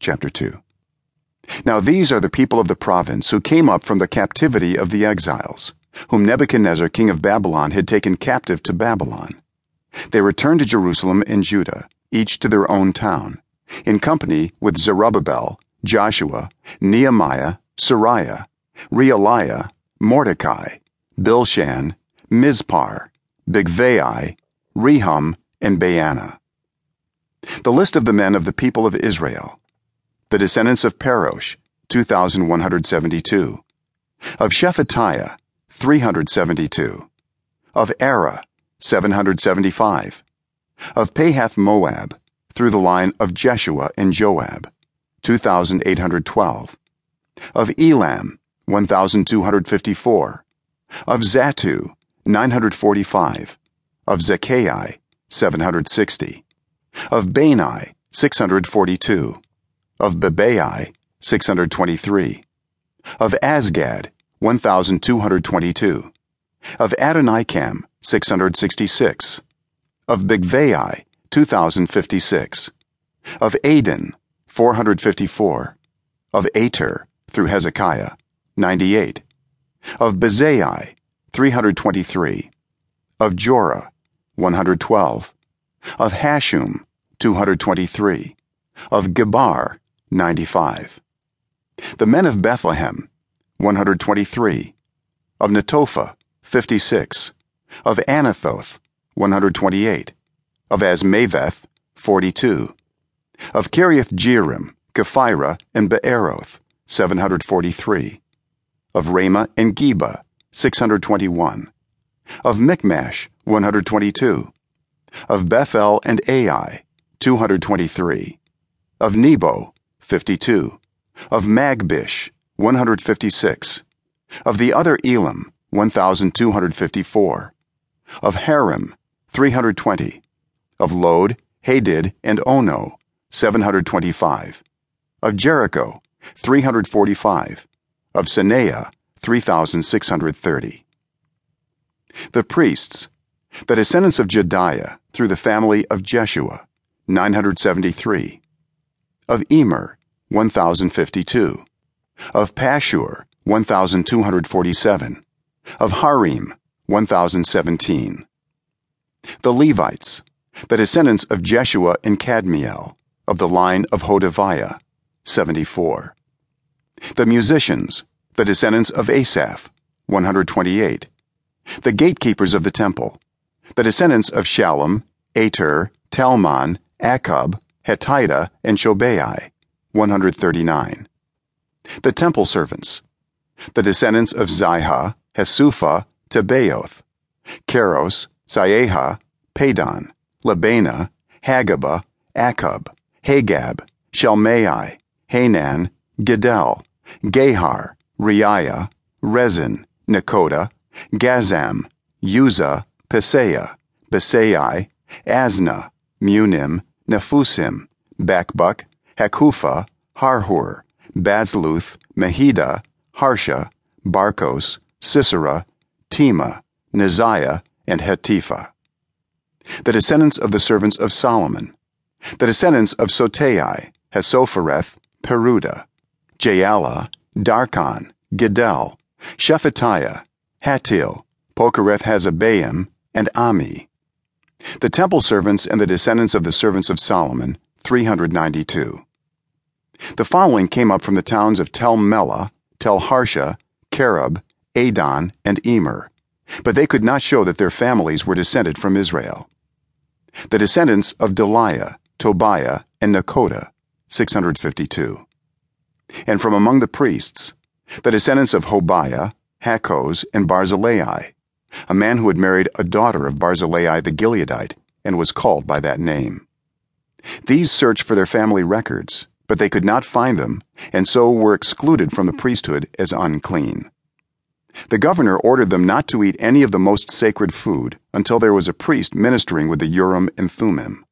chapter 2 now these are the people of the province who came up from the captivity of the exiles whom nebuchadnezzar king of babylon had taken captive to babylon. They returned to jerusalem and judah each to their own town in company with zerubbabel joshua nehemiah seraiah reelaiah mordecai bilshan mispar bigvai rehum and baanah. The list of the men of the people of israel the descendants of parosh 2172 of shephatiah 372 of arah 775 of pahath moab through the line of jeshua and joab 2812 of elam 1254 of zattu 945 of zakkai 760 of bani 642 of bebai 623 of azgad 1222 of adonikam 666 of bigvai 2056 of adin 454 of ater through hezekiah 98 of bezai 323 of jorah 112 of hashum 223 of gibbar 95 the men of bethlehem 123 of netophah 56 of anathoth 128 of azmaveth 42 of kiriath jearim kephirah and beeroth 743 of ramah and geba 621 of michmash 122 of bethel and ai 223 of nebo 52 of magbish 156 of the other elam 1254 of harim 320 of lod hadid and ono 725 of jericho 345 of senaah 3630 the priests the descendants of Jedaiah through the family of Jeshua 973 of Immer 1052 of Pashhur 1247 of Harim 1017 the Levites the descendants of Jeshua and Kadmiel of the line of Hodaviah 74 the musicians the descendants of Asaph 128 the gatekeepers of the temple the descendants of Shallum Ater Talmon Akkub Hatita and Shobai 139 the temple servants the descendants of Ziha Hasupha, Tabbaoth Keros Siaha Padon Lebanah Hagabah Akkub Hagab Shalmai Hanan Giddel Gahar, Reaiah Rezin Nekoda Gazzam Uzza Paseah Besai Asnah Meunim Nephusim, Bakbuk Hakupha Harhur Bazluth Mehida Harsha Barkos Sisera Temah Neziah and Hatipha the descendants of the servants of Solomon. The descendants of Sotai Hassophereth Peruda Jaala Darkon Giddel Shephatiah Hattil Pokereth Hazzebaim and Ami. The temple servants and the descendants of the servants of Solomon 392 the following came up from the towns of Tel Melah, Tel Harsha Kerub Addon and Immer but they could not show that their families were descended from Israel. The descendants of Delaiah, Tobiah and Nekoda 652 and from among the priests the descendants of Hobaiah Hakkoz and Barzillai a man who had married a daughter of Barzillai the Gileadite and was called by that name. These searched for their family records but they could not find them and so were excluded from the priesthood as unclean. The governor ordered them not to eat any of the most sacred food until there was a priest ministering with the urim and thummim